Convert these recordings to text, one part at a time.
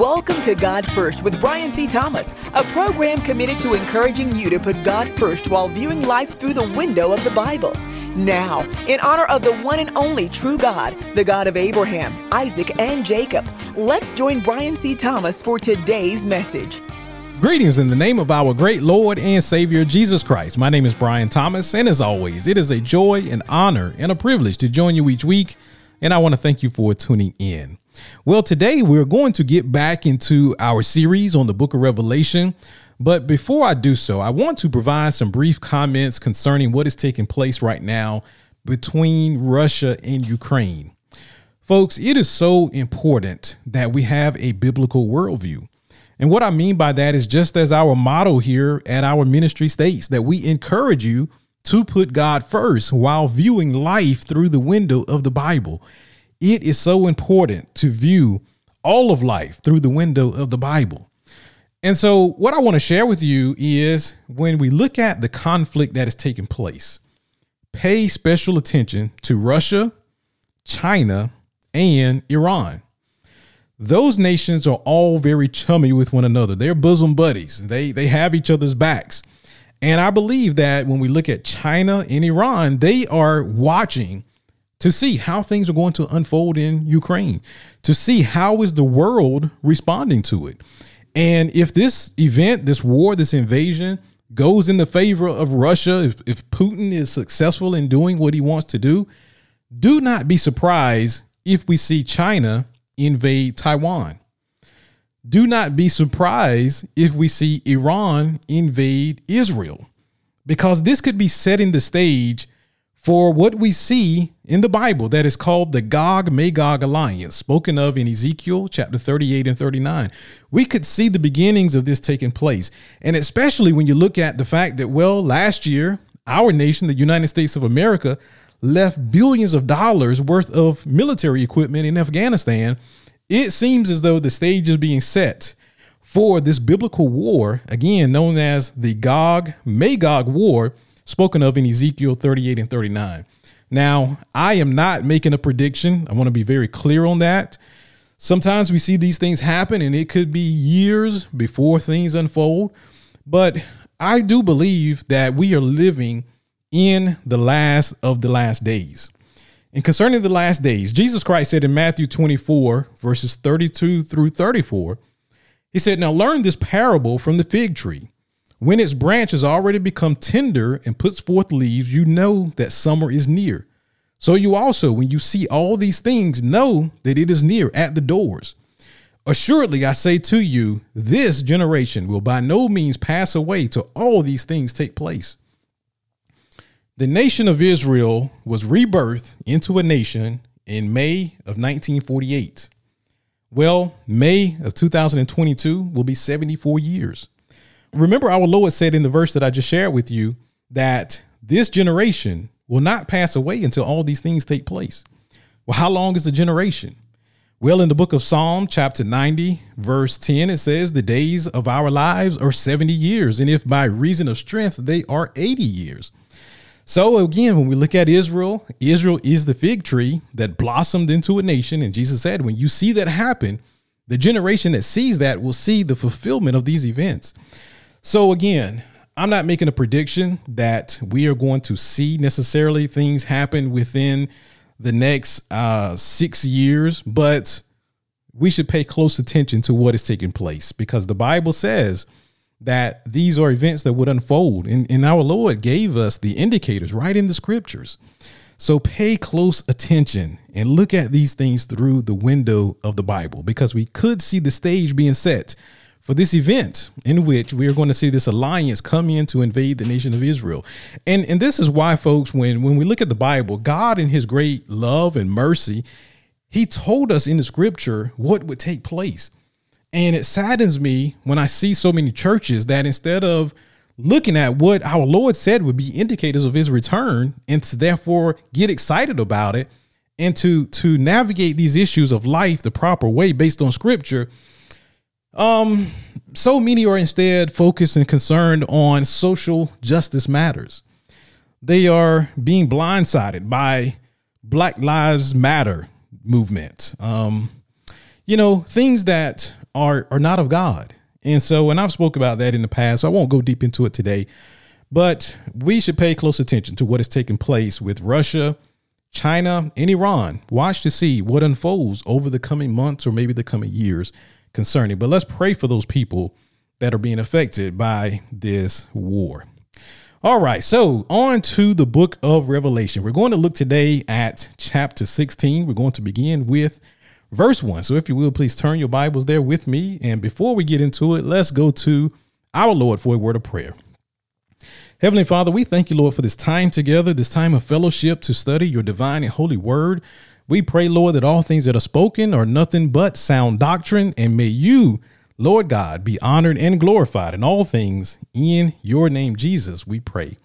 Welcome to God First with Brian C. Thomas, a program committed to encouraging you to put God first while viewing life through the window of the Bible. Now, in honor of the one and only true God, the God of Abraham, Isaac, and Jacob, let's join Brian C. Thomas for today's message. Greetings in the name of our great Lord and Savior Jesus Christ. My name is Brian Thomas, and as always, it is a joy, an honor, and a privilege to join you each week. And I want to thank you for tuning in. Well, today we're going to get back into our series on the book of Revelation. But before I do so, I want to provide some brief comments concerning what is taking place right now between Russia and Ukraine. Folks, it is so important that we have a biblical worldview. And what I mean by that is just as our motto here at our ministry states that we encourage you to put God first while viewing life through the window of the Bible. It is so important to view all of life through the window of the Bible. And so, what I want to share with you is when we look at the conflict that is taking place, pay special attention to Russia, China, and Iran. Those nations are all very chummy with one another. They're bosom buddies. They they have each other's backs. And I believe that when we look at China and Iran, they are watching to see how things are going to unfold in Ukraine, to see how is the world responding to it. And if this event, this war, this invasion goes in the favor of Russia, if, if Putin is successful in doing what he wants to do, do not be surprised if we see China invade Taiwan. Do not be surprised if we see Iran invade Israel, because this could be setting the stage for what we see in the Bible that is called the Gog Magog alliance, spoken of in Ezekiel chapter 38 and 39. We could see the beginnings of this taking place. And especially when you look at the fact that, well, last year, our nation, the United States of America, left billions of dollars worth of military equipment in Afghanistan. It seems as though the stage is being set for this biblical war, again known as the Gog Magog War spoken of in Ezekiel 38 and 39. Now, I am not making a prediction. I want to be very clear on that. Sometimes we see these things happen and it could be years before things unfold. But I do believe that we are living in the last of the last days. And concerning the last days, Jesus Christ said in Matthew 24, verses 32 through 34, He said, Now learn this parable from the fig tree. When its branch has already become tender and puts forth leaves, you know that summer is near. So you also, when you see all these things, know that it is near at the doors. Assuredly, I say to you, this generation will by no means pass away till all these things take place. The nation of Israel was rebirthed into a nation in May of 1948. Well, May of 2022 will be 74 years. Remember, our Lord said in the verse that I just shared with you that this generation will not pass away until all these things take place. Well, how long is a generation? Well, in the book of Psalm, chapter 90, verse 10, it says, The days of our lives are 70 years, and if by reason of strength, they are 80 years. So, again, when we look at Israel, Israel is the fig tree that blossomed into a nation. And Jesus said, when you see that happen, the generation that sees that will see the fulfillment of these events. So again, I'm not making a prediction that we are going to see necessarily things happen within the next uh, six years, but we should pay close attention to what is taking place because the Bible says that these are events that would unfold, and, and our Lord gave us the indicators right in the scriptures. So pay close attention and look at these things through the window of the Bible because we could see the stage being set for this event in which we are going to see this alliance come in to invade the nation of Israel. And and this is why folks when when we look at the Bible, God in his great love and mercy, he told us in the scripture what would take place. And it saddens me when I see so many churches that instead of looking at what our Lord said would be indicators of his return and to therefore get excited about it and to to navigate these issues of life the proper way based on scripture, um, so many are instead focused and concerned on social justice matters. They are being blindsided by Black Lives Matter movement. Um, you know, things that are are not of God. And so, and I've spoke about that in the past, so I won't go deep into it today. But we should pay close attention to what is taking place with Russia, China, and Iran. Watch to see what unfolds over the coming months or maybe the coming years concerning. But let's pray for those people that are being affected by this war. All right, so on to the book of Revelation. We're going to look today at chapter 16. We're going to begin with verse 1. So if you will, please turn your Bibles there with me. And before we get into it, let's go to our Lord for a word of prayer. Heavenly Father, we thank you, Lord, for this time together, this time of fellowship to study your divine and holy word. We pray, Lord, that all things that are spoken are nothing but sound doctrine, and may you, Lord God, be honored and glorified in all things. In your name, Jesus, we pray.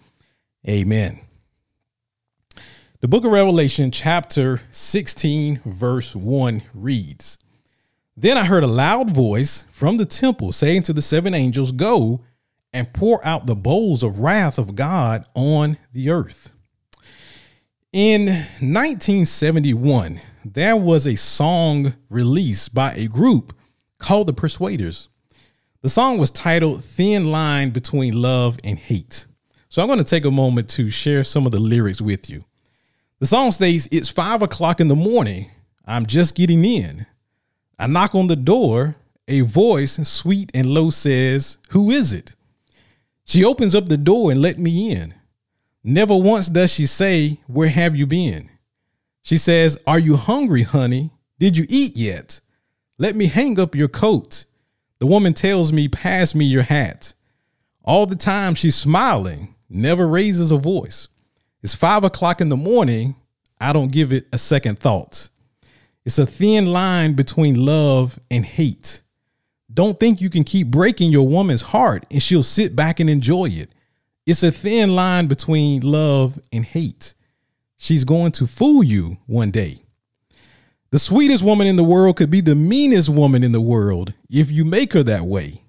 Amen. The book of Revelation, chapter 16, verse 1 reads Then I heard a loud voice from the temple saying to the seven angels, Go and pour out the bowls of wrath of God on the earth. In 1971, there was a song released by a group called the Persuaders. The song was titled Thin Line Between Love and Hate. So I'm going to take a moment to share some of the lyrics with you. The song states, It's five o'clock in the morning. I'm just getting in. I knock on the door. A voice, sweet and low, says, Who is it? She opens up the door and let me in. Never once does she say, Where have you been? She says, Are you hungry, honey? Did you eat yet? Let me hang up your coat. The woman tells me, Pass me your hat. All the time she's smiling, never raises a voice. It's five o'clock in the morning. I don't give it a second thought. It's a thin line between love and hate. Don't think you can keep breaking your woman's heart and she'll sit back and enjoy it. It's a thin line between love and hate. She's going to fool you one day. The sweetest woman in the world could be the meanest woman in the world if you make her that way.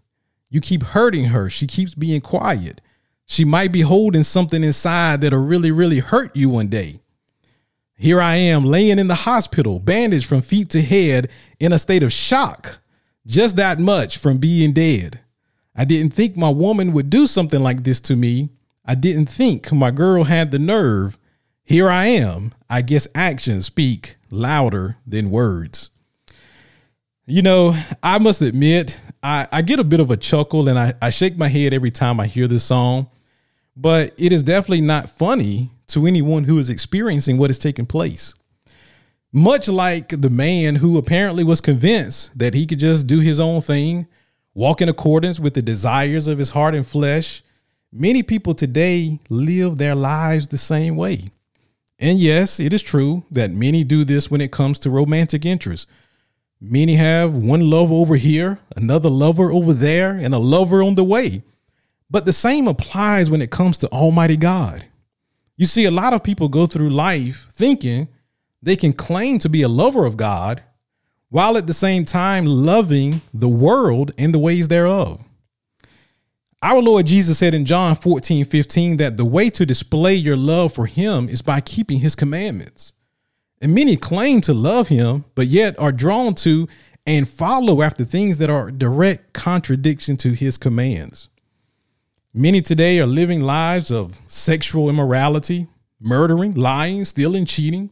You keep hurting her, she keeps being quiet. She might be holding something inside that'll really, really hurt you one day. Here I am laying in the hospital, bandaged from feet to head, in a state of shock, just that much from being dead. I didn't think my woman would do something like this to me. I didn't think my girl had the nerve. Here I am. I guess actions speak louder than words. You know, I must admit, I, I get a bit of a chuckle and I, I shake my head every time I hear this song but it is definitely not funny to anyone who is experiencing what is taking place. Much like the man who apparently was convinced that he could just do his own thing, walk in accordance with the desires of his heart and flesh, many people today live their lives the same way. And yes, it is true that many do this when it comes to romantic interests. Many have one love over here, another lover over there, and a lover on the way. But the same applies when it comes to Almighty God. You see, a lot of people go through life thinking they can claim to be a lover of God while at the same time loving the world and the ways thereof. Our Lord Jesus said in John 14, 15 that the way to display your love for him is by keeping his commandments. And many claim to love him, but yet are drawn to and follow after things that are direct contradiction to his commands. Many today are living lives of sexual immorality, murdering, lying, stealing, cheating.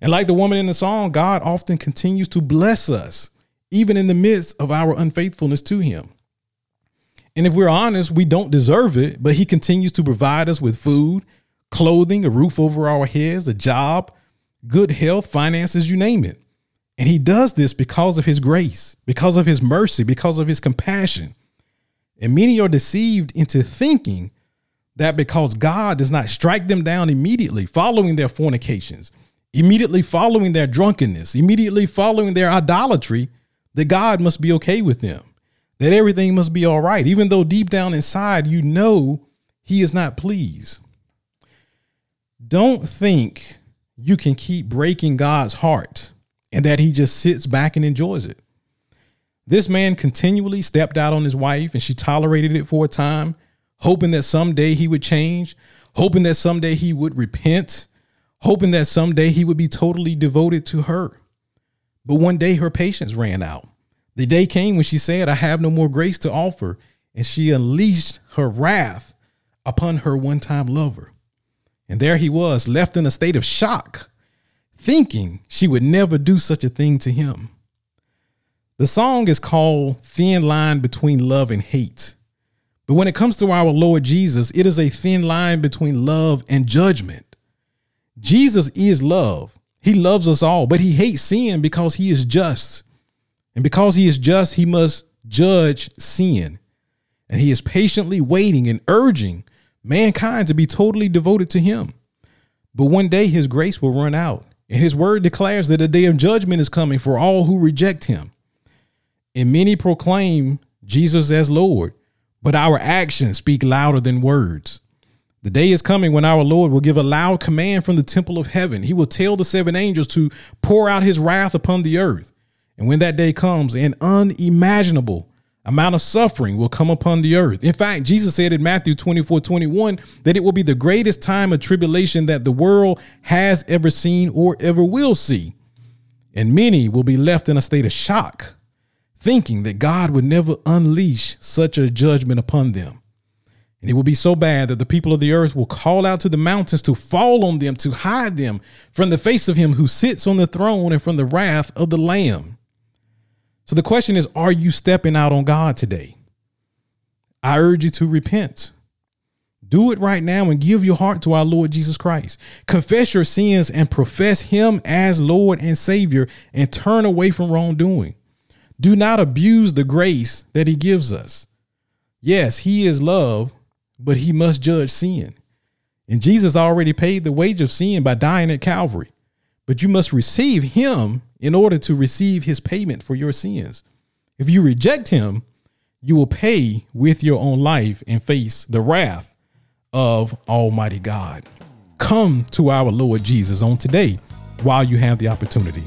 And like the woman in the song, God often continues to bless us, even in the midst of our unfaithfulness to Him. And if we're honest, we don't deserve it, but He continues to provide us with food, clothing, a roof over our heads, a job, good health, finances, you name it. And He does this because of His grace, because of His mercy, because of His compassion. And many are deceived into thinking that because God does not strike them down immediately following their fornications, immediately following their drunkenness, immediately following their idolatry, that God must be okay with them, that everything must be all right, even though deep down inside you know He is not pleased. Don't think you can keep breaking God's heart and that He just sits back and enjoys it. This man continually stepped out on his wife and she tolerated it for a time, hoping that someday he would change, hoping that someday he would repent, hoping that someday he would be totally devoted to her. But one day her patience ran out. The day came when she said, I have no more grace to offer, and she unleashed her wrath upon her one time lover. And there he was, left in a state of shock, thinking she would never do such a thing to him. The song is called Thin Line Between Love and Hate. But when it comes to our Lord Jesus, it is a thin line between love and judgment. Jesus is love. He loves us all, but he hates sin because he is just. And because he is just, he must judge sin. And he is patiently waiting and urging mankind to be totally devoted to him. But one day his grace will run out, and his word declares that a day of judgment is coming for all who reject him. And many proclaim Jesus as Lord, but our actions speak louder than words. The day is coming when our Lord will give a loud command from the temple of heaven. He will tell the seven angels to pour out his wrath upon the earth. And when that day comes, an unimaginable amount of suffering will come upon the earth. In fact, Jesus said in Matthew 24 21 that it will be the greatest time of tribulation that the world has ever seen or ever will see. And many will be left in a state of shock, thinking that God would never unleash such a judgment upon them. And it will be so bad that the people of the earth will call out to the mountains to fall on them, to hide them from the face of him who sits on the throne and from the wrath of the Lamb. So the question is Are you stepping out on God today? I urge you to repent. Do it right now and give your heart to our Lord Jesus Christ. Confess your sins and profess Him as Lord and Savior and turn away from wrongdoing. Do not abuse the grace that He gives us. Yes, He is love, but He must judge sin. And Jesus already paid the wage of sin by dying at Calvary. But you must receive Him in order to receive his payment for your sins. If you reject him, you will pay with your own life and face the wrath of Almighty God. Come to our Lord Jesus on today while you have the opportunity.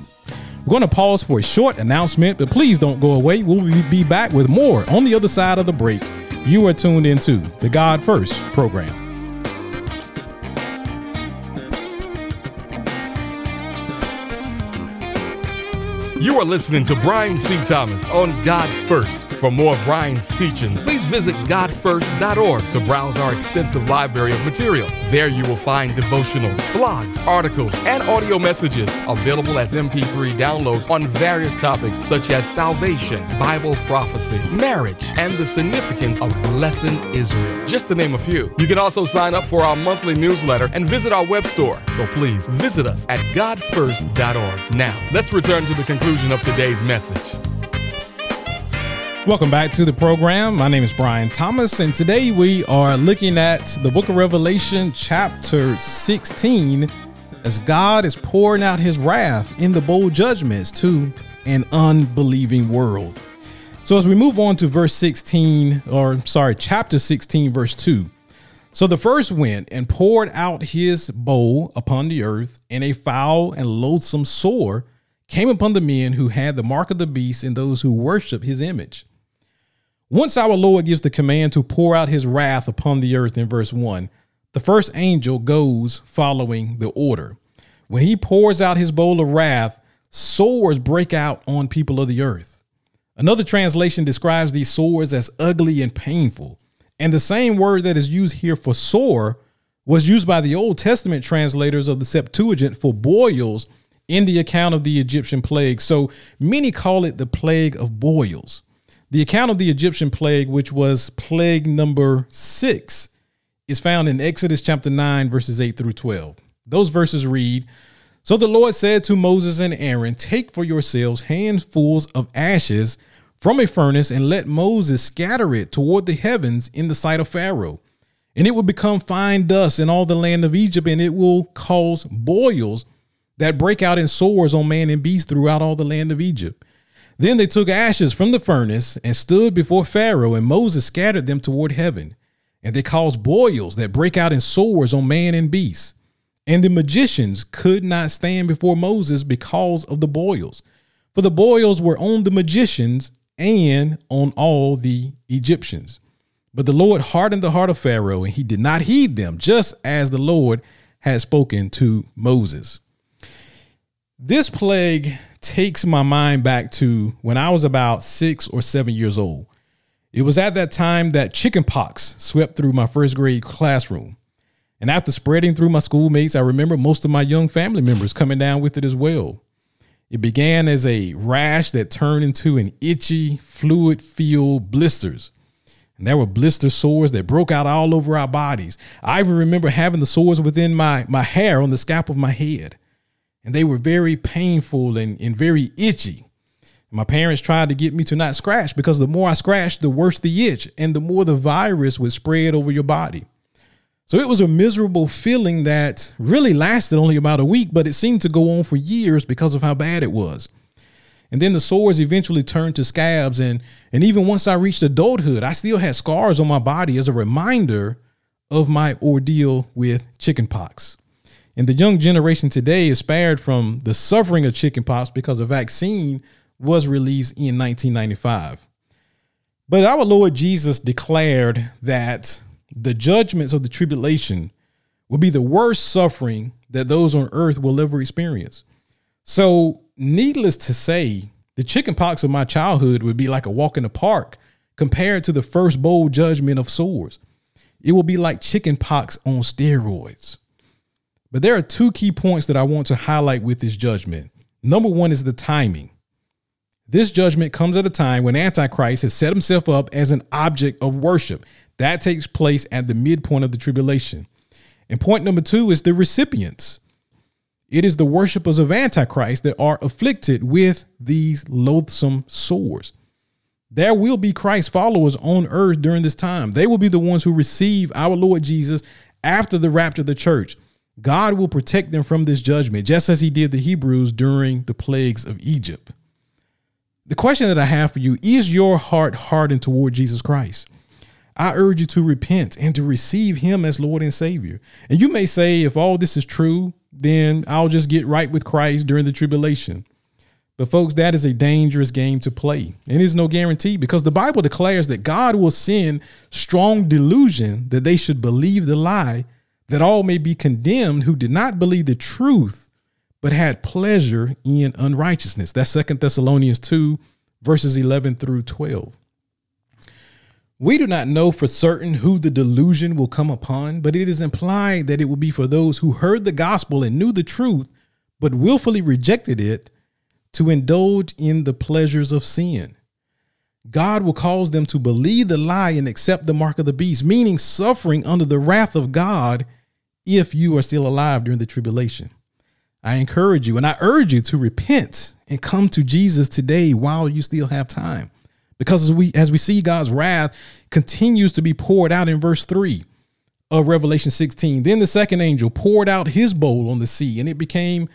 We're going to pause for a short announcement, but please don't go away. We'll be back with more on the other side of the break. You are tuned into the God First program. You are listening to Brian C. Thomas on God First. For more of Brian's teachings, please visit godfirst.org to browse our extensive library of material. There you will find devotionals, blogs, articles, and audio messages available as MP3 downloads on various topics such as salvation, Bible prophecy, marriage, and the significance of blessing Israel. Just to name a few. You can also sign up for our monthly newsletter and visit our web store. So please visit us at godfirst.org. Now, let's return to the conclusion of today's message. Welcome back to the program. My name is Brian Thomas, and today we are looking at the book of Revelation, chapter 16, as God is pouring out his wrath in the bowl judgments to an unbelieving world. So, as we move on to verse 16, or sorry, chapter 16, verse 2. So the first went and poured out his bowl upon the earth, and a foul and loathsome sore came upon the men who had the mark of the beast and those who worship his image. Once our Lord gives the command to pour out his wrath upon the earth in verse 1, the first angel goes following the order. When he pours out his bowl of wrath, sores break out on people of the earth. Another translation describes these sores as ugly and painful. And the same word that is used here for sore was used by the Old Testament translators of the Septuagint for boils in the account of the Egyptian plague. So many call it the plague of boils. The account of the Egyptian plague, which was plague number six, is found in Exodus chapter 9, verses 8 through 12. Those verses read So the Lord said to Moses and Aaron, Take for yourselves handfuls of ashes from a furnace and let Moses scatter it toward the heavens in the sight of Pharaoh. And it will become fine dust in all the land of Egypt, and it will cause boils that break out in sores on man and beast throughout all the land of Egypt. Then they took ashes from the furnace and stood before Pharaoh, and Moses scattered them toward heaven. And they caused boils that break out in sores on man and beast. And the magicians could not stand before Moses because of the boils, for the boils were on the magicians and on all the Egyptians. But the Lord hardened the heart of Pharaoh, and he did not heed them, just as the Lord had spoken to Moses. This plague takes my mind back to when I was about six or seven years old. It was at that time that chickenpox swept through my first grade classroom. And after spreading through my schoolmates, I remember most of my young family members coming down with it as well. It began as a rash that turned into an itchy, fluid filled blisters. And there were blister sores that broke out all over our bodies. I even remember having the sores within my, my hair on the scalp of my head. And they were very painful and, and very itchy. My parents tried to get me to not scratch because the more I scratched, the worse the itch and the more the virus would spread over your body. So it was a miserable feeling that really lasted only about a week, but it seemed to go on for years because of how bad it was. And then the sores eventually turned to scabs. And, and even once I reached adulthood, I still had scars on my body as a reminder of my ordeal with chickenpox. And the young generation today is spared from the suffering of chickenpox because a vaccine was released in 1995. But our Lord Jesus declared that the judgments of the tribulation will be the worst suffering that those on earth will ever experience. So, needless to say, the chickenpox of my childhood would be like a walk in the park compared to the first bowl judgment of sores. It will be like chickenpox on steroids. But there are two key points that I want to highlight with this judgment. Number one is the timing. This judgment comes at a time when Antichrist has set himself up as an object of worship. That takes place at the midpoint of the tribulation. And point number two is the recipients. It is the worshipers of Antichrist that are afflicted with these loathsome sores. There will be Christ followers on earth during this time. They will be the ones who receive our Lord Jesus after the rapture of the church. God will protect them from this judgment, just as he did the Hebrews during the plagues of Egypt. The question that I have for you is your heart hardened toward Jesus Christ? I urge you to repent and to receive him as Lord and Savior. And you may say, if all this is true, then I'll just get right with Christ during the tribulation. But, folks, that is a dangerous game to play. And it's no guarantee because the Bible declares that God will send strong delusion that they should believe the lie, that all may be condemned who did not believe the truth, but had pleasure in unrighteousness. That's Second Thessalonians 2, verses 11 through 12. We do not know for certain who the delusion will come upon, but it is implied that it will be for those who heard the gospel and knew the truth, but willfully rejected it to indulge in the pleasures of sin. God will cause them to believe the lie and accept the mark of the beast, meaning suffering under the wrath of God if you are still alive during the tribulation. I encourage you and I urge you to repent and come to Jesus today while you still have time. Because as we as we see God's wrath continues to be poured out in verse 3 of Revelation 16. Then the second angel poured out his bowl on the sea, and it became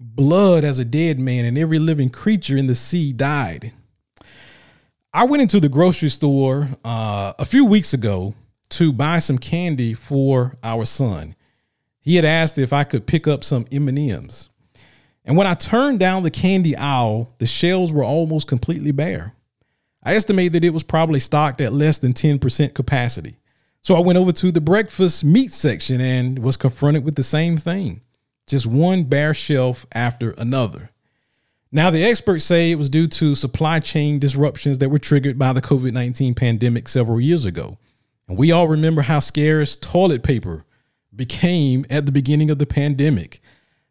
blood as a dead man, and every living creature in the sea died. I went into the grocery store uh, a few weeks ago to buy some candy for our son. He had asked if I could pick up some M&Ms. And when I turned down the candy aisle, the shelves were almost completely bare. I estimate that it was probably stocked at less than 10% capacity. So I went over to the breakfast meat section and was confronted with the same thing just one bare shelf after another. Now, the experts say it was due to supply chain disruptions that were triggered by the COVID 19 pandemic several years ago. And we all remember how scarce toilet paper became at the beginning of the pandemic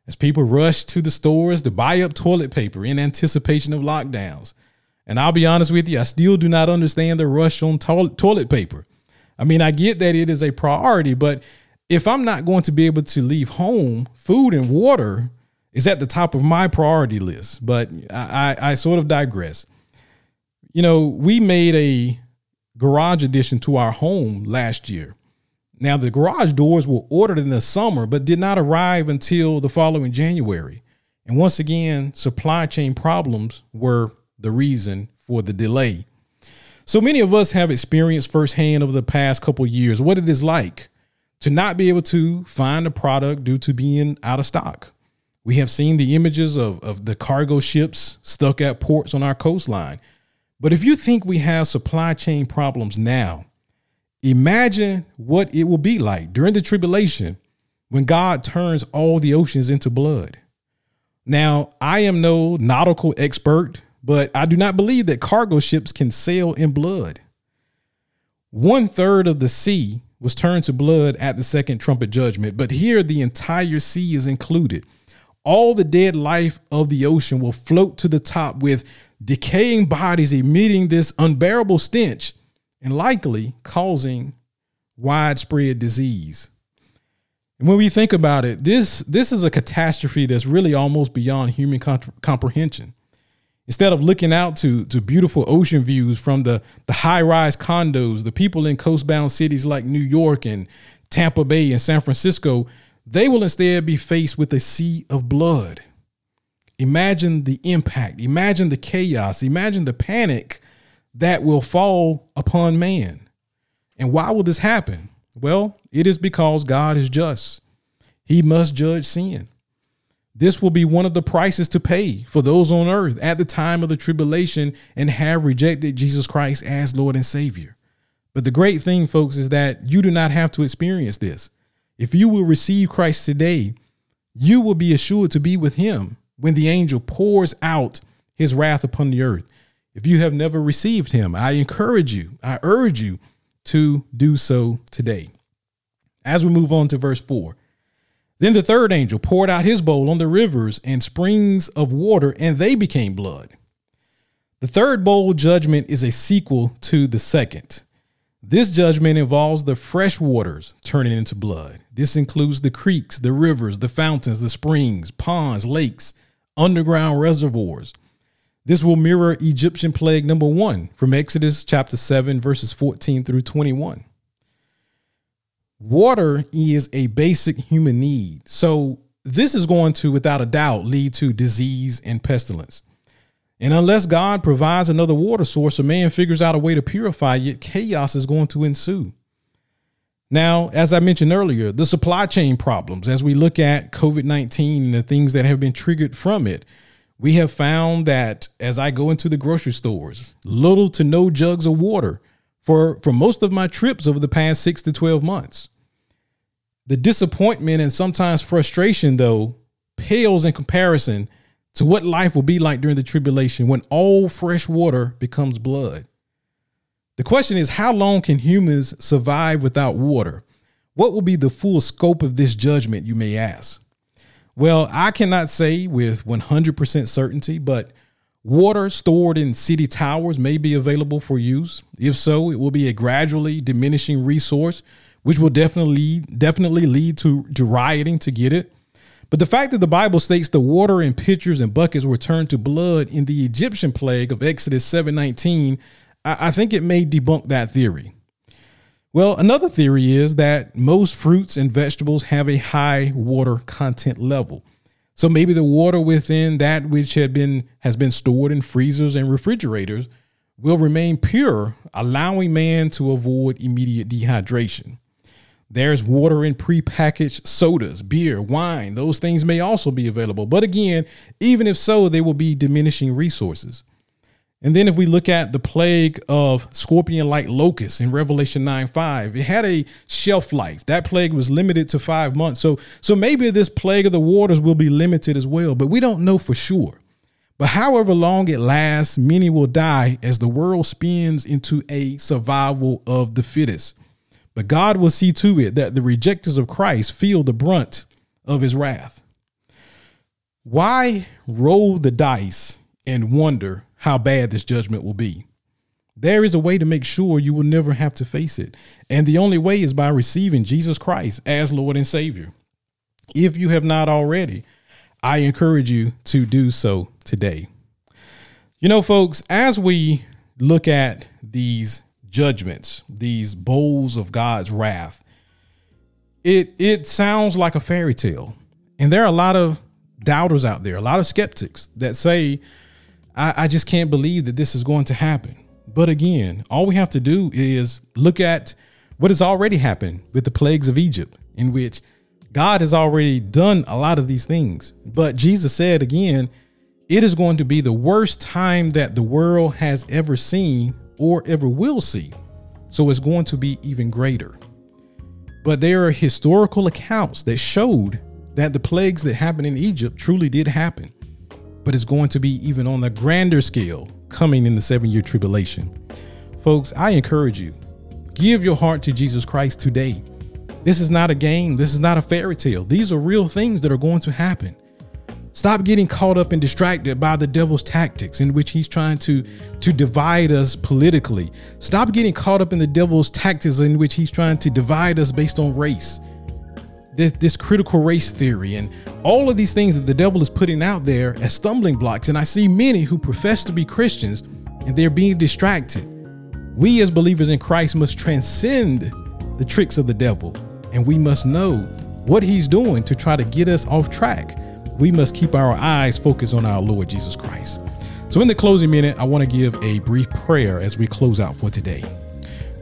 as people rushed to the stores to buy up toilet paper in anticipation of lockdowns. And I'll be honest with you, I still do not understand the rush on to- toilet paper. I mean, I get that it is a priority, but if I'm not going to be able to leave home, food and water is at the top of my priority list. But I, I, I sort of digress. You know, we made a garage addition to our home last year. Now, the garage doors were ordered in the summer, but did not arrive until the following January. And once again, supply chain problems were the reason for the delay. So many of us have experienced firsthand over the past couple years what it is like to not be able to find a product due to being out of stock. We have seen the images of, of the cargo ships stuck at ports on our coastline. But if you think we have supply chain problems now, imagine what it will be like during the tribulation when God turns all the oceans into blood. Now, I am no nautical expert, but I do not believe that cargo ships can sail in blood. One third of the sea was turned to blood at the second trumpet judgment, but here the entire sea is included. All the dead life of the ocean will float to the top with decaying bodies emitting this unbearable stench and likely causing widespread disease. And when we think about it, this this is a catastrophe that's really almost beyond human comp- comprehension. Instead of looking out to to beautiful ocean views from the the high-rise condos, the people in coastbound cities like New York and Tampa Bay and San Francisco, they will instead be faced with a sea of blood. Imagine the impact, imagine the chaos, imagine the panic that will fall upon man. And why will this happen? Well, it is because God is just. He must judge sin. This will be one of the prices to pay for those on earth at the time of the tribulation and have rejected Jesus Christ as Lord and Savior. But the great thing, folks, is that you do not have to experience this. If you will receive Christ today, you will be assured to be with Him when the angel pours out His wrath upon the earth. If you have never received Him, I encourage you, I urge you to do so today. As we move on to verse 4. Then the third angel poured out his bowl on the rivers and springs of water, and they became blood. The third bowl judgment is a sequel to the second. This judgment involves the fresh waters turning into blood. This includes the creeks, the rivers, the fountains, the springs, ponds, lakes, underground reservoirs. This will mirror Egyptian plague number one from Exodus chapter 7, verses 14 through 21. Water is a basic human need. So, this is going to, without a doubt, lead to disease and pestilence. And unless God provides another water source or man figures out a way to purify it, chaos is going to ensue. Now, as I mentioned earlier, the supply chain problems, as we look at COVID 19 and the things that have been triggered from it, we have found that as I go into the grocery stores, little to no jugs of water for, for most of my trips over the past six to 12 months. The disappointment and sometimes frustration, though, pales in comparison to what life will be like during the tribulation when all fresh water becomes blood. The question is how long can humans survive without water? What will be the full scope of this judgment, you may ask? Well, I cannot say with 100% certainty, but water stored in city towers may be available for use. If so, it will be a gradually diminishing resource, which will definitely definitely lead to, to rioting to get it. But the fact that the Bible states the water in pitchers and buckets were turned to blood in the Egyptian plague of Exodus 7:19, I, I think it may debunk that theory. Well, another theory is that most fruits and vegetables have a high water content level. So maybe the water within that which had been has been stored in freezers and refrigerators will remain pure, allowing man to avoid immediate dehydration. There's water in prepackaged sodas, beer, wine. Those things may also be available. But again, even if so, they will be diminishing resources. And then if we look at the plague of scorpion like locusts in Revelation 9 5, it had a shelf life. That plague was limited to five months. So, so maybe this plague of the waters will be limited as well, but we don't know for sure. But however long it lasts, many will die as the world spins into a survival of the fittest. But God will see to it that the rejectors of Christ feel the brunt of his wrath. Why roll the dice and wonder how bad this judgment will be? There is a way to make sure you will never have to face it. And the only way is by receiving Jesus Christ as Lord and Savior. If you have not already, I encourage you to do so today. You know, folks, as we look at these judgments, these bowls of God's wrath, it it sounds like a fairy tale. And there are a lot of doubters out there, a lot of skeptics that say, I, I just can't believe that this is going to happen. But again, all we have to do is look at what has already happened with the plagues of Egypt, in which God has already done a lot of these things. But Jesus said again, it is going to be the worst time that the world has ever seen or ever will see. So it's going to be even greater. But there are historical accounts that showed that the plagues that happened in Egypt truly did happen. But it's going to be even on a grander scale coming in the seven year tribulation. Folks, I encourage you give your heart to Jesus Christ today. This is not a game, this is not a fairy tale. These are real things that are going to happen. Stop getting caught up and distracted by the devil's tactics in which he's trying to to divide us politically. Stop getting caught up in the devil's tactics in which he's trying to divide us based on race. This this critical race theory and all of these things that the devil is putting out there as stumbling blocks and I see many who profess to be Christians and they're being distracted. We as believers in Christ must transcend the tricks of the devil and we must know what he's doing to try to get us off track we must keep our eyes focused on our Lord Jesus Christ. So, in the closing minute, I want to give a brief prayer as we close out for today.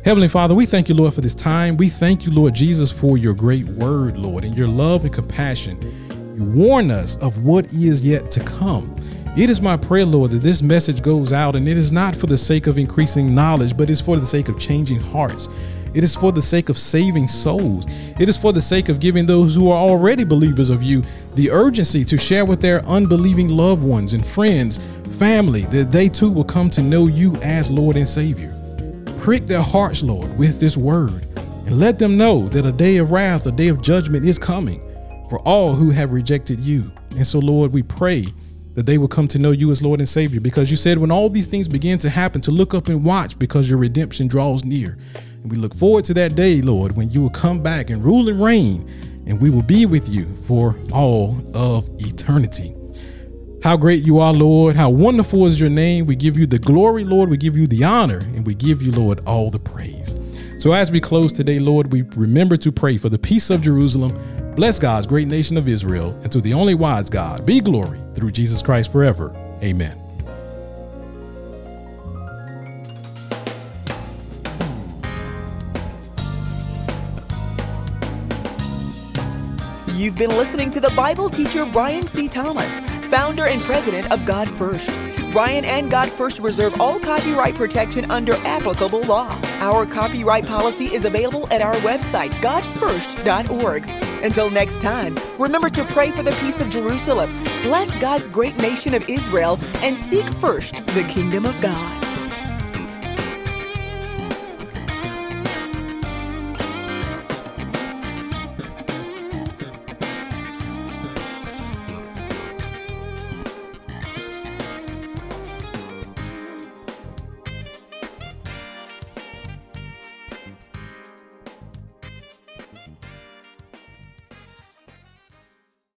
Heavenly Father, we thank you, Lord, for this time. We thank you, Lord Jesus, for your great word, Lord, and your love and compassion. You warn us of what is yet to come. It is my prayer, Lord, that this message goes out and it is not for the sake of increasing knowledge, but it's for the sake of changing hearts. It is for the sake of saving souls. It is for the sake of giving those who are already believers of you the urgency to share with their unbelieving loved ones and friends, family, that they too will come to know you as Lord and Savior. Prick their hearts, Lord, with this word, and let them know that a day of wrath, a day of judgment is coming for all who have rejected you. And so, Lord, we pray that they will come to know you as Lord and Savior because you said when all these things begin to happen, to look up and watch because your redemption draws near. And we look forward to that day, Lord, when you will come back and rule and reign, and we will be with you for all of eternity. How great you are, Lord. How wonderful is your name. We give you the glory, Lord. We give you the honor, and we give you, Lord, all the praise. So as we close today, Lord, we remember to pray for the peace of Jerusalem. Bless God's great nation of Israel, and to the only wise God be glory through Jesus Christ forever. Amen. You've been listening to the Bible teacher Brian C. Thomas, founder and president of God First. Brian and God First reserve all copyright protection under applicable law. Our copyright policy is available at our website, godfirst.org. Until next time, remember to pray for the peace of Jerusalem, bless God's great nation of Israel, and seek first the kingdom of God.